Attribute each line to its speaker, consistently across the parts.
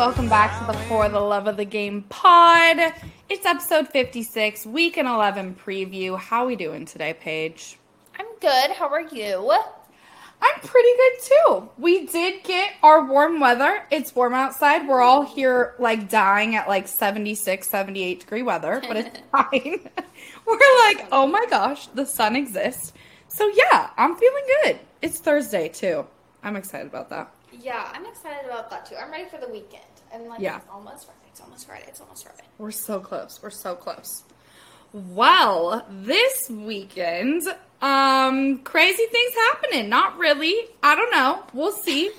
Speaker 1: welcome back to the For the Love of the Game pod. It's episode 56, week and 11 preview. How we doing today, Paige?
Speaker 2: I'm good. How are you?
Speaker 1: I'm pretty good too. We did get our warm weather. It's warm outside. We're all here like dying at like 76, 78 degree weather, but it's fine. We're like, oh my gosh, the sun exists. So yeah, I'm feeling good. It's Thursday too. I'm excited about that.
Speaker 2: Yeah, I'm excited about that too. I'm ready for the weekend. And like,
Speaker 1: Yeah.
Speaker 2: it's almost Friday. It's almost Friday. It's almost Friday.
Speaker 1: We're so close. We're so close. Well, this weekend, um, crazy things happening. Not really. I don't know. We'll see.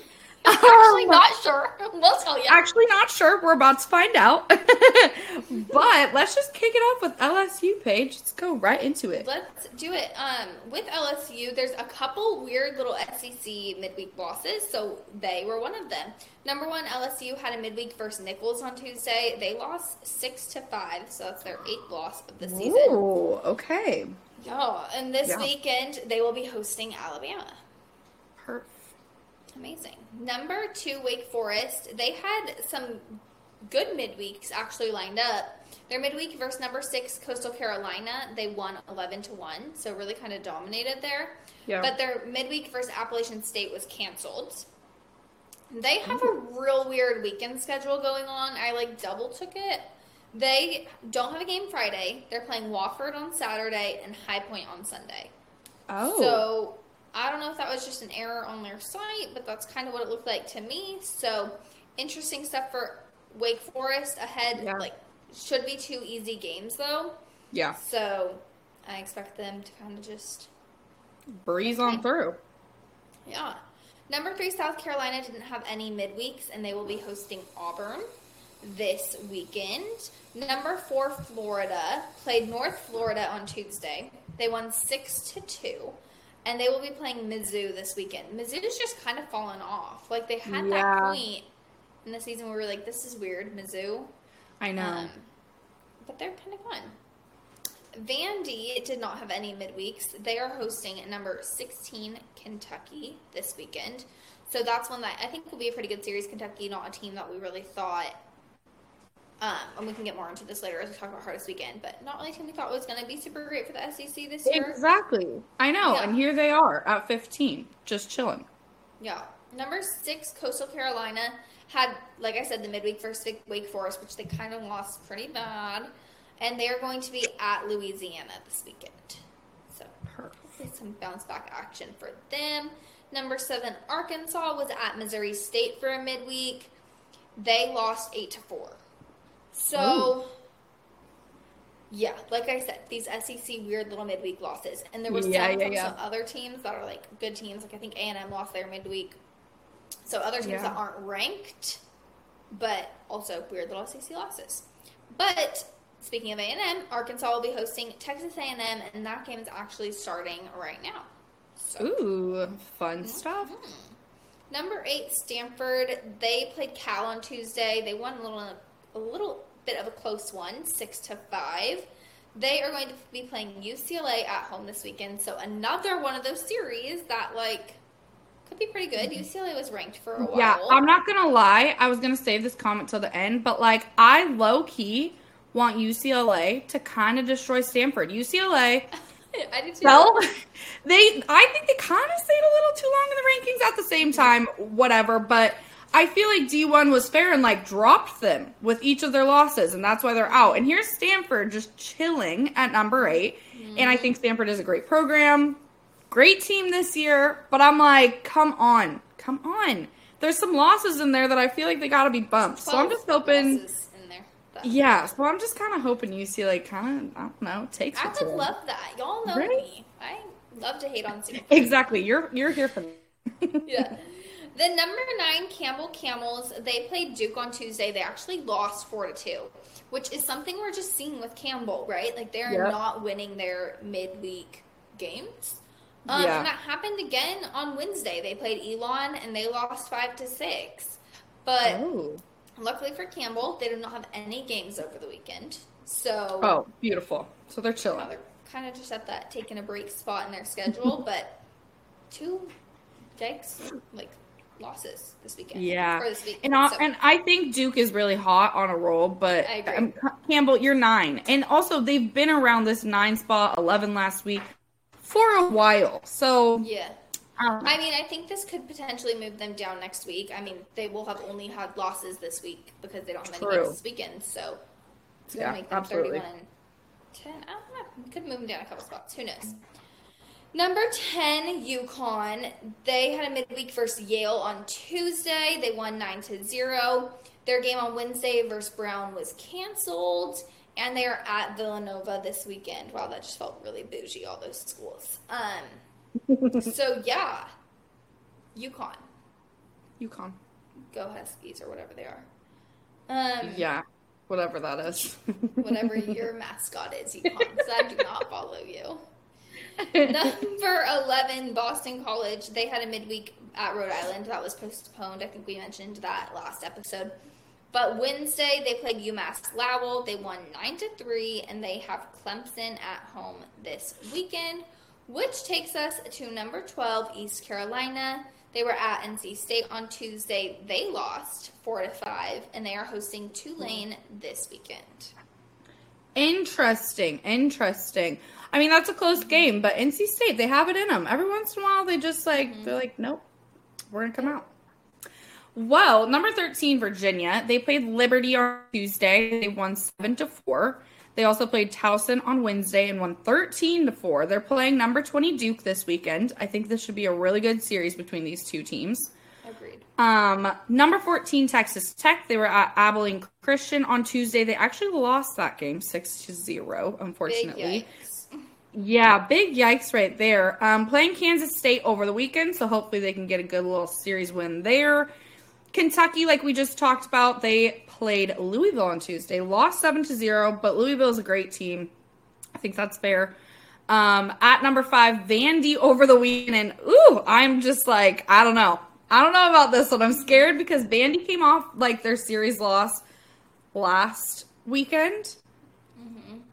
Speaker 2: Actually,
Speaker 1: Um,
Speaker 2: not sure. We'll tell you.
Speaker 1: Actually, not sure. We're about to find out. but let's just kick it off with LSU Paige. Let's go right into it.
Speaker 2: Let's do it. Um, with LSU, there's a couple weird little SEC midweek losses, so they were one of them. Number one, LSU had a midweek versus Nicholls on Tuesday. They lost six to five, so that's their eighth loss of the season.
Speaker 1: Ooh, okay.
Speaker 2: Yeah, and this
Speaker 1: Yeah.
Speaker 2: weekend they will be hosting Alabama. Amazing. Number two, Wake Forest. They had some good midweeks actually lined up. Their midweek versus number six, Coastal Carolina, they won 11 to 1, so really kind of dominated there.
Speaker 1: Yeah.
Speaker 2: But their midweek versus Appalachian State was canceled. They have a mm-hmm. real weird weekend schedule going on. I like double took it. They don't have a game Friday. They're playing Wofford on Saturday and High Point on Sunday.
Speaker 1: Oh.
Speaker 2: So I don't know if that was just an error on their site, but that's kind of what it looked like to me. So interesting stuff for Wake Forest ahead.
Speaker 1: Yeah.
Speaker 2: Like should be two easy games though.
Speaker 1: yeah.
Speaker 2: So I expect them to kind of just
Speaker 1: Breeze on through.
Speaker 2: yeah. Number three, South Carolina didn't have any midweeks, and they will be hosting Auburn this weekend. Number four, Florida played North Florida on Tuesday. They won six to two, and they will be playing Mizzou this weekend. Mizzou's just kind of fallen off. Like they had
Speaker 1: Yeah.
Speaker 2: that point in the season where we were like, "This is weird, Mizzou."
Speaker 1: I know.
Speaker 2: Um, but they're kind of fun. Vandy did not have any midweeks. They are hosting at number 16 Kentucky this weekend. So that's one that I think will be a pretty good series. Kentucky, not a team that we really thought. Um, and we can get more into this later as we talk about hardest weekend, but not really team we thought was going to be super great for the SEC this year.
Speaker 1: exactly. I know.
Speaker 2: Yeah.
Speaker 1: And here they are at 15, just chilling.
Speaker 2: Yeah. Number six, Coastal Carolina had, like I said, the midweek versus Wake- Wake Forest, which they kind of lost pretty bad. And they are going to be at Louisiana this weekend. So hopefully some bounce back action for them. Number seven, Arkansas was at Missouri State for a midweek. They lost eight to four. So oh. yeah, like I said, these SEC weird little midweek losses, and there were
Speaker 1: Yeah,
Speaker 2: some
Speaker 1: yeah, yeah.
Speaker 2: some other teams that are like good teams. Like I think A and M lost their midweek. So other teams that aren't ranked, but also weird little SEC losses. But speaking of A and M, Arkansas will be hosting Texas A and M, and that game is actually starting right now. So
Speaker 1: Ooh, mhm. fun stuff.
Speaker 2: Number eight, Stanford. They played Cal on Tuesday. They won a little, a little bit of a close one, six to five. They are going to be playing UCLA at home this weekend. So another one of those series that like could be pretty good. Mm-hmm. UCLA was ranked for a while.
Speaker 1: Yeah, I'm not gonna lie. I was gonna save this comment till the end, but like I low key want UCLA to kind of destroy Stanford. UCLA,
Speaker 2: I did too.
Speaker 1: well, they I think they kind of stayed a little too long in the rankings. At the same time, whatever. But I feel like D1 was fair and like dropped them with each of their losses, and that's why they're out. And here's Stanford just chilling at number 8 and I think Stanford is a great program great team this year, but I'm like, come on, come on. There's some losses in there that I feel like they got to be bumped. So I'm just hoping,
Speaker 2: losses in there. That-
Speaker 1: yeah. So I'm just kind of hoping UCLA kind of, I don't know, takes
Speaker 2: I would love that. Y'all know
Speaker 1: Right?
Speaker 2: me. I love to hate on Stanford.
Speaker 1: Exactly. You're you're here for me.
Speaker 2: yeah. The number nine Campbell Camels, they played Duke on Tuesday. They actually lost four to two, which is something we're just seeing with Campbell, right? Like they're
Speaker 1: Yep.
Speaker 2: not winning their midweek games. Um,
Speaker 1: Yeah.
Speaker 2: And that happened again on Wednesday. They played Elon and they lost five to six. But
Speaker 1: Oh.
Speaker 2: luckily for Campbell, they did not have any games over the weekend. So
Speaker 1: Oh, beautiful. So they're
Speaker 2: you
Speaker 1: chilling.
Speaker 2: know, they're kind of just at that taking a break spot in their schedule, but two yikes, like losses this weekend.
Speaker 1: Yeah,
Speaker 2: or this week.
Speaker 1: and I,
Speaker 2: so.
Speaker 1: and I think Duke is really hot on a roll, but
Speaker 2: I agree.
Speaker 1: um, Campbell, you're nine, and also they've been around this nine spot, eleven last week, for a while. So
Speaker 2: yeah.
Speaker 1: um,
Speaker 2: I mean, I think this could potentially move them down next week. I mean, they will have only had losses this week because they don't have any this weekend. So it's going to
Speaker 1: Yeah,
Speaker 2: make them
Speaker 1: absolutely.
Speaker 2: 31 and 10. I don't know. It could move them down a couple spots. Who knows? Number 10, UConn. They had a midweek versus Yale on Tuesday. They won 9 to 0. Their game on Wednesday versus Brown was canceled. And they are at Villanova this weekend. Wow, that just felt really bougie, all those schools. Um, so, yeah. UConn.
Speaker 1: UConn,
Speaker 2: Go Huskies or whatever they are. Um,
Speaker 1: yeah, whatever that is.
Speaker 2: whatever your mascot is, UConn. Because I do not follow you. Number 11, Boston College. They had a midweek at Rhode Island that was postponed. I think we mentioned that last episode. But Wednesday, they played UMass Lowell. They won 9 to 3, and they have Clemson at home this weekend, which takes us to number 12, East Carolina. They were at NC State on Tuesday. They lost 4 to 5, and they are hosting Tulane this weekend.
Speaker 1: Interesting, interesting. I mean, that's a close mm-hmm. game, but NC State, they have it in them. Every once in a while, they just like, mm-hmm. they're like, nope, we're going to come out. Well, number 13, Virginia, they played Liberty on Tuesday. They won 7 to 4. They also played Towson on Wednesday and won 13 to 4. They're playing number 20 Duke this weekend. I think this should be a really good series between these two teams.
Speaker 2: Agreed.
Speaker 1: Um, number 14, Texas Tech. They were at Abilene Christian on Tuesday. They actually lost that game 6 to 0,
Speaker 2: Big
Speaker 1: unfortunately.
Speaker 2: yikes.
Speaker 1: Yeah, big yikes right there. Um, playing Kansas State over the weekend, so hopefully they can get a good little series win there. Kentucky, like we just talked about, they played Louisville on Tuesday, lost seven to zero, but Louisville is a great team. I think that's fair. Um, at number five, Vandy over the weekend, and ooh, I'm just like, I don't know. I don't know about this one. I'm scared because Vandy came off like their series loss last weekend.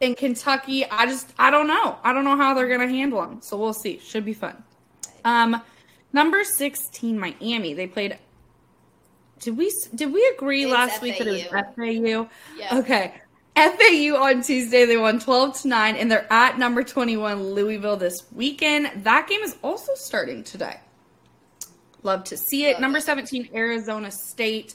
Speaker 1: In Kentucky, I just I don't know. I don't know how they're gonna handle them. So we'll see. Should be fun. Um, number sixteen, Miami. They played. Did we did we agree
Speaker 2: It's
Speaker 1: last week that it was
Speaker 2: FAU.
Speaker 1: FAU?
Speaker 2: Yeah.
Speaker 1: Okay. FAU on Tuesday, they won 12 to 9, and they're at number 21, Louisville, this weekend. That game is also starting today. Love to see it.
Speaker 2: Love
Speaker 1: number
Speaker 2: it.
Speaker 1: 17, Arizona State.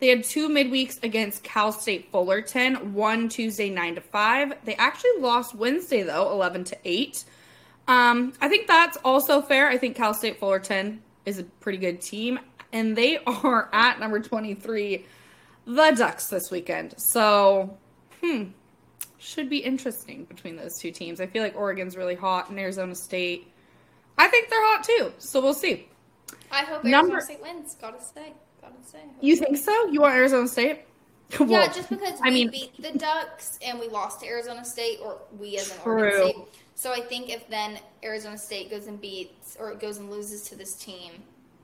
Speaker 1: They had two midweeks against Cal State Fullerton, one Tuesday 9 to 5. They actually lost Wednesday, though, 11 to 8. Um, I think that's also fair. I think Cal State Fullerton is a pretty good team, and they are at number 23, the Ducks, this weekend. So, hmm, should be interesting between those two teams. I feel like Oregon's really hot, and Arizona State, I think they're hot too. So we'll see.
Speaker 2: I hope
Speaker 1: Number-
Speaker 2: Arizona State wins. Gotta say. Gotta say.
Speaker 1: You think so? You want Arizona State?
Speaker 2: Yeah,
Speaker 1: Well,
Speaker 2: just because
Speaker 1: I
Speaker 2: we
Speaker 1: mean-
Speaker 2: beat the Ducks and we lost to Arizona State, or we as an
Speaker 1: True.
Speaker 2: Oregon State. So I think if then Arizona State goes and beats or it goes and loses to this team,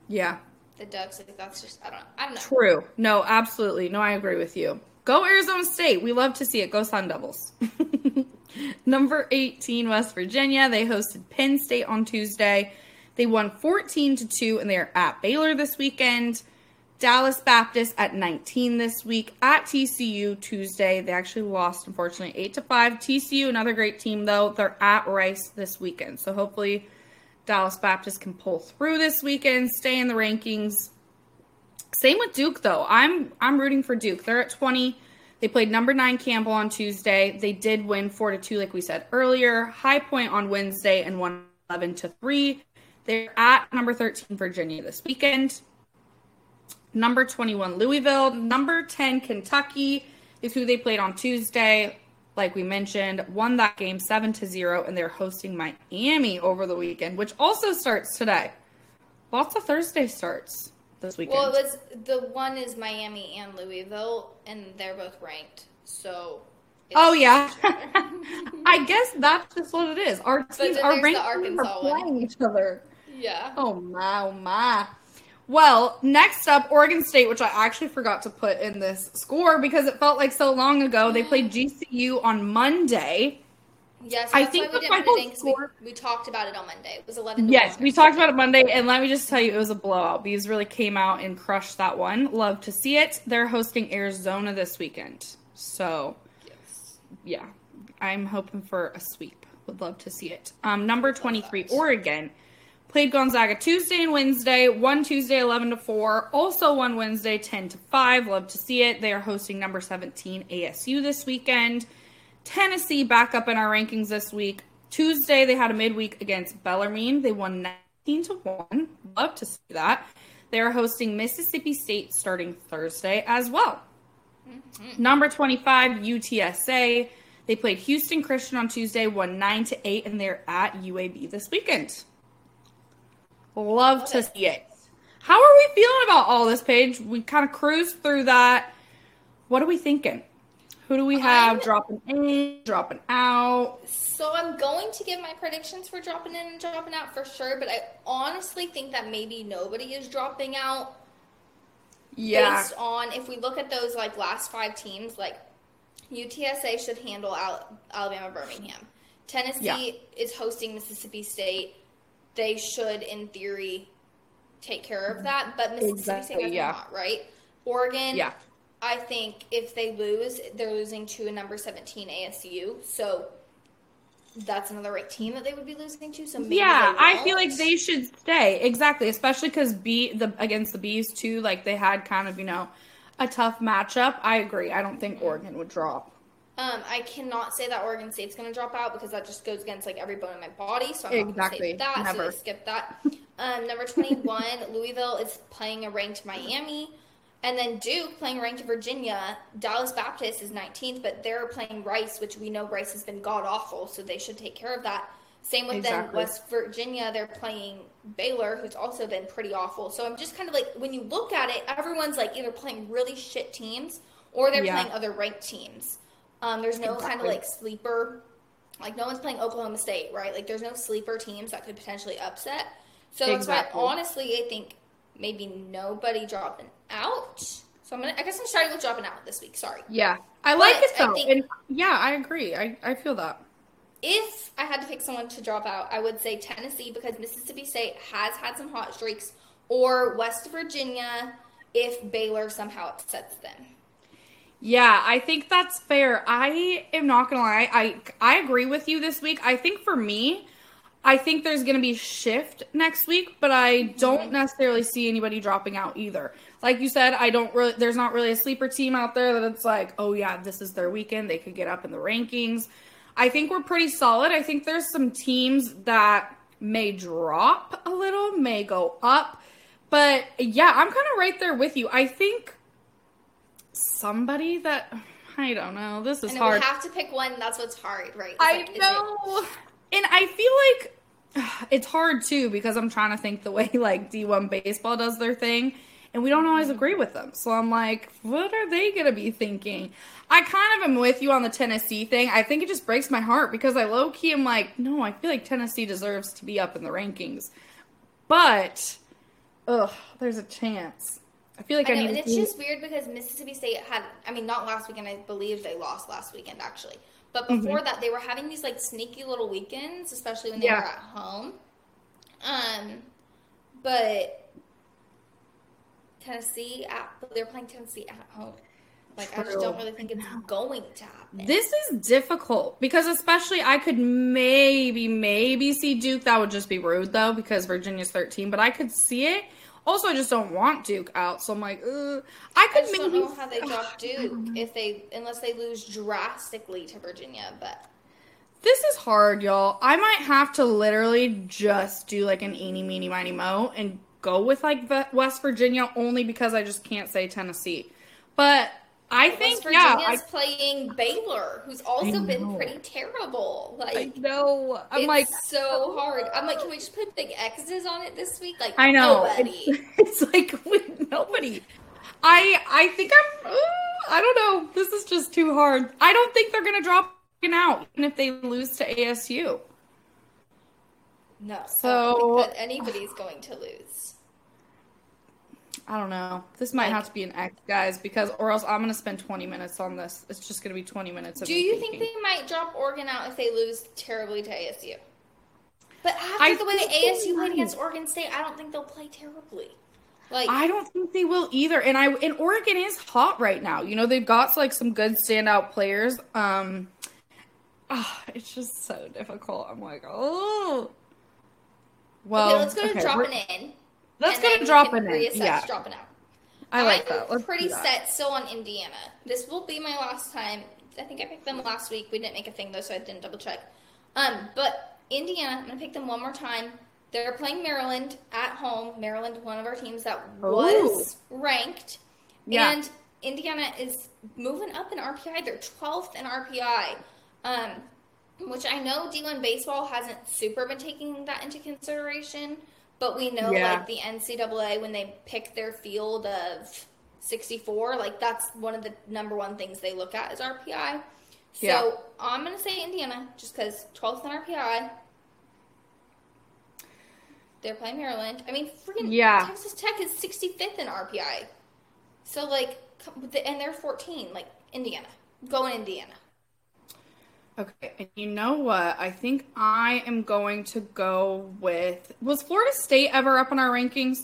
Speaker 1: Yeah,
Speaker 2: the Ducks, like that's just I don't. I don't know.
Speaker 1: true. No, absolutely. No, I agree with you. Go Arizona State. We love to see it. Go Sun Devils. Number 18, West Virginia. They hosted Penn State on Tuesday. They won 14 to 2, and they are at Baylor this weekend. Dallas Baptist at 19 this week at TCU Tuesday. They actually lost, unfortunately, 8 to 5. TCU, another great team, though. They're at Rice this weekend. So hopefully Dallas Baptist can pull through this weekend, stay in the rankings. Same with Duke though. I'm I'm rooting for Duke. They're at 20. They played number 9 Campbell on Tuesday. They did win 4 to 2 like we said earlier. High Point on Wednesday and won 11 to 3. They're at number 13 Virginia this weekend. Number 21 Louisville, number 10 Kentucky is who they played on Tuesday. Like we mentioned, won that game 7 to 0 and they're hosting Miami over the weekend, which also starts today. Lots of Thursday starts this weekend.
Speaker 2: Well, it was the one is Miami and Louisville, and they're both ranked. So. it's-
Speaker 1: Oh yeah, I guess that's just what it is. Our teams are
Speaker 2: there's the
Speaker 1: ranked
Speaker 2: Arkansas
Speaker 1: are
Speaker 2: one.
Speaker 1: playing each other.
Speaker 2: Yeah.
Speaker 1: Oh my, oh my. Well, next up, Oregon State, which I actually forgot to put in this score because it felt like so long ago. They played GCU on Monday.
Speaker 2: Yes,
Speaker 1: I think
Speaker 2: why we
Speaker 1: the
Speaker 2: didn't
Speaker 1: final
Speaker 2: 'cause we,
Speaker 1: score-
Speaker 2: we talked about it on Monday. It was eleven.
Speaker 1: Yes, we talked about it Monday, and let me just tell you, it was a blowout. Beavs really came out and crushed that one. Love to see it. They're hosting Arizona this weekend, so
Speaker 2: Yes.
Speaker 1: yeah, I'm hoping for a sweep. Would love to see it. Um, number 23,
Speaker 2: that.
Speaker 1: Oregon. Played Gonzaga Tuesday and Wednesday. One Tuesday, 11 to 4. Also one Wednesday, 10 to 5. Love to see it. They are hosting number 17 ASU this weekend. Tennessee back up in our rankings this week. Tuesday, they had a midweek against Bellarmine. They won 19 to 1. Love to see that. They are hosting Mississippi State starting Thursday as well. Mm-hmm. Number 25, UTSA. They played Houston Christian on Tuesday, won 9 to 8, and they're at UAB this weekend. Love, to see it. How are we feeling about all this, Paige? We kind of cruised through that. What are we thinking? Who do we have
Speaker 2: I'm-
Speaker 1: dropping in, dropping out?
Speaker 2: So I'm going to give my predictions for dropping in and dropping out for sure, but I honestly think that maybe nobody is dropping out
Speaker 1: Yeah.
Speaker 2: based on if we look at those like last five teams, like UTSA should handle Al- Alabama, Birmingham. Tennessee
Speaker 1: Yeah.
Speaker 2: is hosting Mississippi State. They should, in theory, take care of that, but Mississippi
Speaker 1: Exactly,
Speaker 2: State does
Speaker 1: yeah.
Speaker 2: not, right? Oregon,
Speaker 1: Yeah.
Speaker 2: I think if they lose, they're losing to a number 17 ASU. So that's another ranked team that they would be losing to. So maybe
Speaker 1: yeah, I feel like they should stay exactly, especially because B the against the Beavs too. Like they had kind of you know a tough matchup. I agree. I don't think Oregon would drop.
Speaker 2: Um, I cannot say that Oregon State's going to drop out because that just goes against like every bone in my body. So I'm not going to say that.
Speaker 1: Never.
Speaker 2: So skip that. Um, number 21, Louisville is playing a ranked Miami. And then Duke playing ranked Virginia. Dallas Baptist is 19th, but they're playing Rice, which we know Rice has been god awful, so they should take care of that. Same with then
Speaker 1: Exactly.
Speaker 2: West Virginia, they're playing Baylor, who's also been pretty awful. So I'm just kind of like, when you look at it, everyone's like either playing really shit teams or they're
Speaker 1: Yeah.
Speaker 2: playing other ranked teams. Um, there's no kind of like sleeper, like no one's playing Oklahoma State, right? Like there's no sleeper teams that could potentially upset. So that's
Speaker 1: Exactly.
Speaker 2: why honestly I think maybe nobody dropping out. So I'm gonna I guess I'm starting with dropping out this week. Sorry.
Speaker 1: Yeah, I like
Speaker 2: But
Speaker 1: it
Speaker 2: I
Speaker 1: though. and yeah, I agree. I I feel that.
Speaker 2: If I had to pick someone to drop out, I would say Tennessee because Mississippi State has had some hot streaks, or West Virginia if Baylor somehow upsets them.
Speaker 1: Yeah, I think that's fair. I am not gonna lie. I I agree with you this week. I think for me, I think there's gonna be shift next week, but I mm-hmm. don't necessarily see anybody dropping out either. Like you said, I don't really. There's not really a sleeper team out there that it's like, oh yeah, this is their weekend. They could get up in the rankings. I think we're pretty solid. I think there's some teams that may drop a little, may go up, but yeah, I'm kind of right there with you. I think somebody that I don't know. This is
Speaker 2: And
Speaker 1: hard.
Speaker 2: we have to pick one, that's what's hard, right? It's
Speaker 1: I
Speaker 2: like, is it-
Speaker 1: know, and I feel like it's hard too because I'm trying to think the way like D1 baseball does their thing, and we don't always
Speaker 2: Mm-hmm.
Speaker 1: agree with them. So I'm like, what are they gonna be thinking? I kind of am with you on the Tennessee thing. I think it just breaks my heart because I low key am like, no, I feel like Tennessee deserves to be up in the rankings, but ugh, there's a chance. I feel like I,
Speaker 2: I know, and it's just weird because Mississippi State had, I mean, not last weekend, I believe they lost last weekend actually. But
Speaker 1: Mm-hmm.
Speaker 2: before that, they were having these like sneaky little weekends, especially when they
Speaker 1: Yeah.
Speaker 2: were at home. Um, but Tennessee, at, they're playing Tennessee at home. Like, I just don't really think it's going to happen.
Speaker 1: This is difficult because especially I could maybe maybe see Duke. That would just be rude though because Virginia's 13, but I could see it. Also, I just don't want Duke out, so I'm like, Ugh. I
Speaker 2: I
Speaker 1: could
Speaker 2: just
Speaker 1: maybe.
Speaker 2: don't know how they drop Duke if they, unless they lose drastically to Virginia. But
Speaker 1: This is hard, y'all. I might have to literally just do like an eeny, meeny, miny, mo and go with like West Virginia only because I just can't say Tennessee. But I think,
Speaker 2: West
Speaker 1: yeah,
Speaker 2: Virginia's
Speaker 1: I,
Speaker 2: playing Baylor, who's also been pretty terrible. Like,
Speaker 1: I know. I'm
Speaker 2: it's
Speaker 1: like,
Speaker 2: so hard. I'm like, can we just put big X's on it this week? Like,
Speaker 1: I know.
Speaker 2: nobody.
Speaker 1: It's, it's like with nobody. I I think I'm. Uh, I don't know. This is just too hard. I don't think they're gonna drop out even if they lose to ASU.
Speaker 2: No,
Speaker 1: So-
Speaker 2: I don't think that anybody's going to lose.
Speaker 1: I don't know. This might
Speaker 2: Like-
Speaker 1: have to be an X, guys, because or else I'm gonna spend 20 minutes on this. It's just gonna be 20 minutes of
Speaker 2: Do you think they might drop Oregon out if they lose terribly to ASU? But after
Speaker 1: I
Speaker 2: the way that ASU played against Oregon State, I don't think they'll play terribly. Like
Speaker 1: I don't think they will either. And I and Oregon is hot right now. You know, they've got like some good standout players. Um ah, it's just so difficult. I'm like, oh well
Speaker 2: okay, let's go to
Speaker 1: okay,
Speaker 2: dropping in.
Speaker 1: Let's
Speaker 2: and
Speaker 1: go
Speaker 2: then
Speaker 1: to
Speaker 2: we
Speaker 1: dropping
Speaker 2: can
Speaker 1: in.
Speaker 2: reassess
Speaker 1: Yeah.
Speaker 2: dropping out.
Speaker 1: I like
Speaker 2: I'm
Speaker 1: that. Let's
Speaker 2: pretty
Speaker 1: that.
Speaker 2: set still on Indiana. This will be my last time. I think I picked them last week. We didn't make a thing though, so I didn't double check. Um, but Indiana, I'm gonna pick them one more time. They're playing Maryland at home. Maryland, one of our teams that was ranked,
Speaker 1: Yeah.
Speaker 2: and Indiana is moving up in RPI. They're 12th in RPI, um, which I know D1 baseball hasn't super been taking that into consideration. But we know,
Speaker 1: Yeah.
Speaker 2: like the NCAA, when they pick their field of 64, like that's one of the number one things they look at is RPI. So
Speaker 1: Yeah.
Speaker 2: I'm gonna say Indiana, just because 12th in RPI. They're playing Maryland. I mean, freaking
Speaker 1: Yeah.
Speaker 2: Texas Tech is 65th in RPI. So like, and they're 14. Like Indiana, going Indiana.
Speaker 1: Okay, and you know what? I think I am going to go with. Was Florida State ever up in our rankings?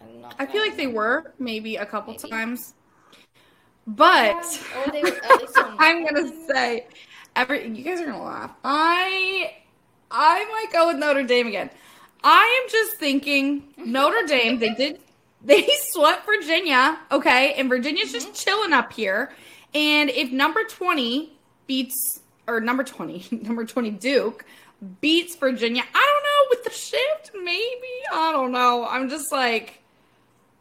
Speaker 2: I'm not
Speaker 1: I feel like they were maybe a couple
Speaker 2: Maybe.
Speaker 1: times, but
Speaker 2: Yeah, or were at least on-
Speaker 1: I'm gonna say, every you guys are gonna laugh. I I might go with Notre Dame again. I am just thinking Notre Dame. They did they swept Virginia, okay, and Virginia's just mm-hmm. chilling up here. And if number twenty beats or number twenty, number twenty Duke beats Virginia, I don't know with the shift, maybe I don't know. I'm just like,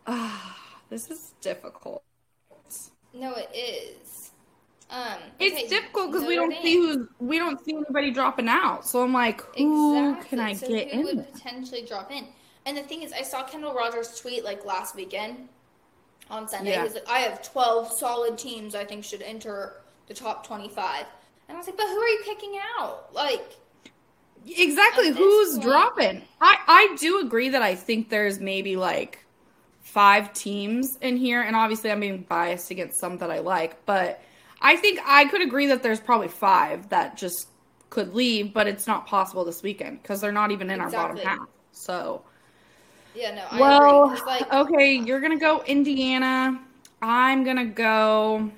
Speaker 1: ah, this is difficult.
Speaker 2: No, it is. Um,
Speaker 1: It's
Speaker 2: okay,
Speaker 1: difficult because we don't see who's we don't see anybody dropping out. So I'm like, who
Speaker 2: Exactly.
Speaker 1: can I
Speaker 2: so
Speaker 1: get
Speaker 2: who
Speaker 1: in?
Speaker 2: would potentially drop in? And the thing is, I saw Kendall Rogers tweet like last weekend on Sunday.
Speaker 1: Yeah.
Speaker 2: He's like, I have 12 solid teams I think should enter the top 25. And I was like, but who are you picking out? Like,
Speaker 1: Exactly, who's
Speaker 2: point-
Speaker 1: dropping? I I do agree that I think there's maybe like five teams in here, and obviously I'm being biased against some that I like, but I think I could agree that there's probably five that just could leave, but it's not possible this weekend because they're not even in our bottom half. So.
Speaker 2: yeah, no, I
Speaker 1: Well,
Speaker 2: like,
Speaker 1: okay, you're gonna go Indiana. I'm gonna go.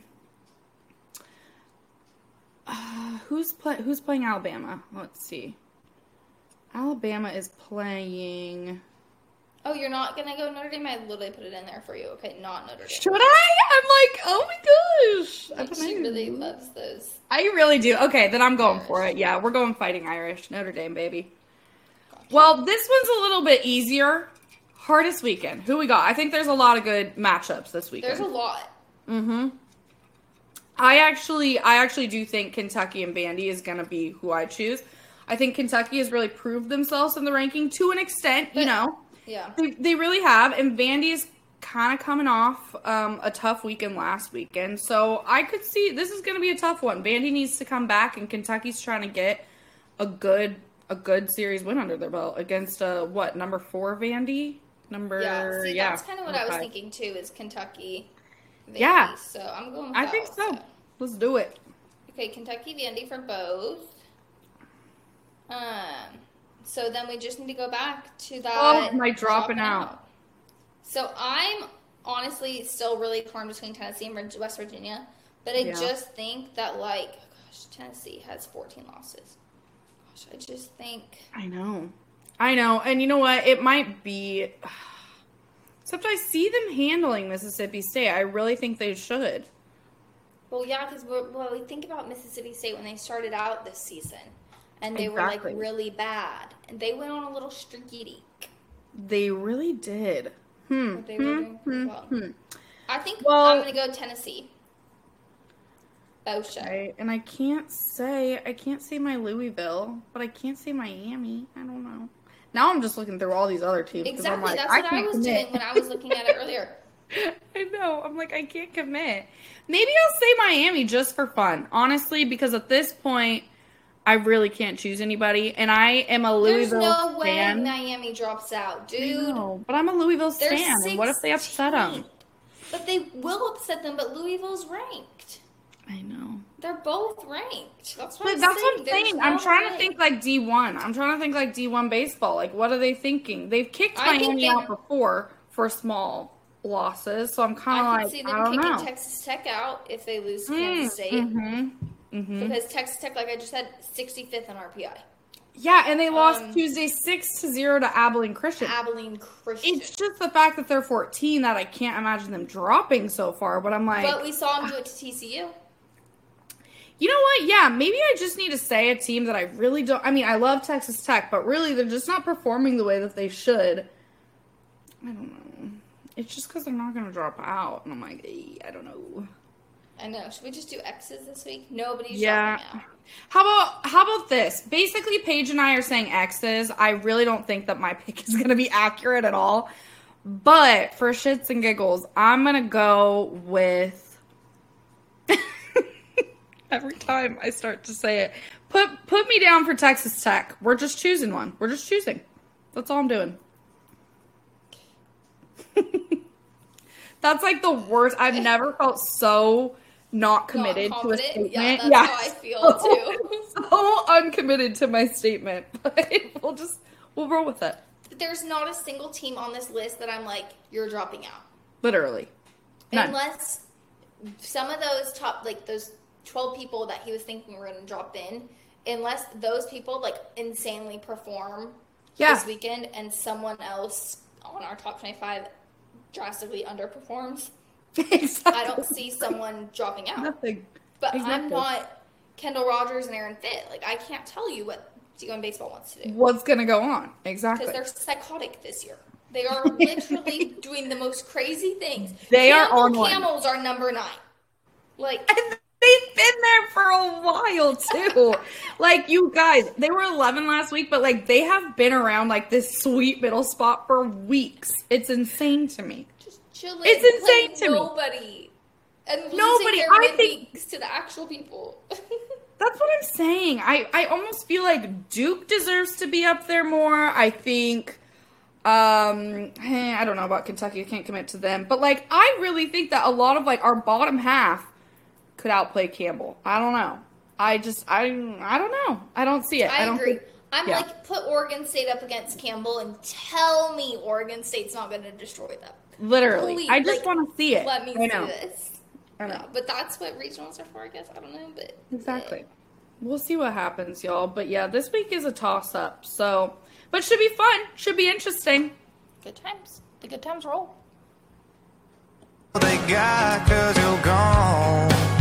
Speaker 1: Uh, who's play? Who's playing Alabama? Let's see. Alabama is playing.
Speaker 2: oh, you're not going to go Notre Dame? I literally put it in there for you. Okay, not Notre Dame.
Speaker 1: Should I? I'm like, oh my gosh.
Speaker 2: Like, she really loves those.
Speaker 1: I really do. Okay, then I'm going for it. Yeah, we're going fighting Irish. Notre Dame, baby. Well, this one's a little bit easier. Hardest weekend. Who we got? I think there's a lot of good matchups this weekend.
Speaker 2: There's a lot.
Speaker 1: Mm-hmm. I actually, I actually do think Kentucky and Vandy is going to be who I choose. I think Kentucky has really proved themselves in the ranking to an extent. You know,
Speaker 2: Yeah.
Speaker 1: they they really have, and Vandy is kind of coming off um, a tough weekend last weekend. So I could see this is going to be a tough one. Vandy needs to come back, and Kentucky's trying to get a good a good series win under their belt against uh what number four Vandy number
Speaker 2: Yeah, see,
Speaker 1: yeah
Speaker 2: that's kind of what I was thinking too. Is Kentucky? Vandy.
Speaker 1: Yeah.
Speaker 2: So I'm going.
Speaker 1: I think so.
Speaker 2: also.
Speaker 1: Let's do it.
Speaker 2: Okay, Kentucky Vandy for both. Um. So then we just need to go back to that.
Speaker 1: Oh, my dropping out.
Speaker 2: So I'm honestly still really torn between Tennessee and West Virginia, but I
Speaker 1: Yeah.
Speaker 2: just think that like, gosh, Tennessee has 14 losses. Gosh, I just think.
Speaker 1: I know. I know. And you know what? It might be. Except I see them handling Mississippi State. I really think they should.
Speaker 2: Well, yeah, because well, we think about Mississippi State when they started out this season, and they
Speaker 1: Exactly.
Speaker 2: were like really bad, and they went on a little streaky.
Speaker 1: They really did. Hmm.
Speaker 2: But they were
Speaker 1: hmm,
Speaker 2: doing pretty
Speaker 1: hmm,
Speaker 2: well.
Speaker 1: hmm.
Speaker 2: I think
Speaker 1: Well-
Speaker 2: I'm gonna go Tennessee. Bosha.
Speaker 1: Okay, And I can't say I can't say my Louisville, but I can't say Miami. I don't know. Now I'm just looking through all these other teams.
Speaker 2: Exactly.
Speaker 1: like,
Speaker 2: That's what I was
Speaker 1: commit.
Speaker 2: doing when I was looking at it earlier.
Speaker 1: I know. I'm like, I can't commit. Maybe I'll say Miami just for fun, honestly, because at this point, I really can't choose anybody, and I am a
Speaker 2: There's
Speaker 1: Louisville
Speaker 2: no way
Speaker 1: fan.
Speaker 2: Miami drops out, dude.
Speaker 1: know, but I'm a Louisville
Speaker 2: They're
Speaker 1: fan, what if they upset
Speaker 2: 16th.
Speaker 1: them?
Speaker 2: But they will upset them. But Louisville's ranked.
Speaker 1: I know.
Speaker 2: They're both ranked. That's what
Speaker 1: But
Speaker 2: I'm
Speaker 1: that's
Speaker 2: saying.
Speaker 1: what I'm
Speaker 2: There's
Speaker 1: saying. I'm
Speaker 2: no
Speaker 1: trying to think like D1. I'm trying to think like D1 baseball. Like, what are they thinking? They've kicked
Speaker 2: I
Speaker 1: Miami out before for small losses, so I'm kind
Speaker 2: I
Speaker 1: of
Speaker 2: can
Speaker 1: like,
Speaker 2: see
Speaker 1: I
Speaker 2: them
Speaker 1: don't
Speaker 2: kicking
Speaker 1: know.
Speaker 2: Texas Tech out if they lose to
Speaker 1: Mm,
Speaker 2: Kansas State.
Speaker 1: mhm, mhm.
Speaker 2: Because Texas Tech, like I just said, 65th in RPI.
Speaker 1: Yeah, and they lost
Speaker 2: Um,
Speaker 1: Tuesday six to zero to Abilene Christian.
Speaker 2: Abilene Christian.
Speaker 1: it's just the fact that they're 14 that I can't imagine them dropping so far. But I'm like,
Speaker 2: but we saw them do it to TCU.
Speaker 1: You know what? Yeah, maybe I just need to say a team that I really don't. I mean, I love Texas Tech, but really they're just not performing the way that they should. I don't know. It's just because they're not going to drop out, and I'm like, I don't know.
Speaker 2: I know. Should we just do X's this week? Nobody's
Speaker 1: Yeah. How about how about this? Basically, Paige and I are saying X's. I really don't think that my pick is going to be accurate at all. But for shits and giggles, I'm going to go with. Every time I start to say it, put put me down for Texas Tech. We're just choosing one. We're just choosing. That's all I'm doing. That's like the worst. I've never felt so not committed
Speaker 2: Not
Speaker 1: to a statement.
Speaker 2: Yeah, that's how I feel too.
Speaker 1: so uncommitted to my statement, but we'll just we'll roll with it.
Speaker 2: There's not a single team on this list that I'm like, you're dropping out.
Speaker 1: Literally, none.
Speaker 2: Unless some of those top, like those 12 people that he was thinking were going to drop in, unless those people like insanely perform
Speaker 1: Yeah.
Speaker 2: this weekend and someone else on our top 25 drastically underperforms,
Speaker 1: exactly.
Speaker 2: I don't see someone dropping out.
Speaker 1: nothing.
Speaker 2: But I'm not Kendall Rogers and Aaron Fitt. Like, I can't tell you what D1 Baseball wants to do.
Speaker 1: What's gonna go on exactly?
Speaker 2: Because they're psychotic this year. They are literally doing the most crazy things.
Speaker 1: They are on one.
Speaker 2: Camels are number nine. Like,
Speaker 1: they've been there for a while too. like you guys, they were 11 last week, but like they have been around like this sweet middle spot for weeks. It's insane to me.
Speaker 2: just chilling.
Speaker 1: It's insane to me.
Speaker 2: Nobody. And
Speaker 1: Nobody, I think-
Speaker 2: to the actual people.
Speaker 1: That's what I'm saying. I, I almost feel like Duke deserves to be up there more. I think um eh, I don't know about Kentucky. I can't commit to them. But like I really think that a lot of like our bottom half could outplay Campbell. I don't know. I just I I don't know. I don't see it. I,
Speaker 2: I
Speaker 1: don't
Speaker 2: agree.
Speaker 1: think
Speaker 2: I'm
Speaker 1: yeah.
Speaker 2: like, put Oregon State up against Campbell and tell me Oregon State's not going to destroy them.
Speaker 1: literally.
Speaker 2: Please,
Speaker 1: I just
Speaker 2: like,
Speaker 1: want to see it.
Speaker 2: Let me
Speaker 1: I
Speaker 2: see
Speaker 1: know.
Speaker 2: this.
Speaker 1: I know.
Speaker 2: Yeah, but that's what regionals are for, I guess. I don't know, but
Speaker 1: Exactly. Eh. We'll see what happens, y'all. But yeah, this week is a toss up. So, but should be fun. Should be interesting.
Speaker 2: Good times. The good times roll.
Speaker 3: they got cause you're gone.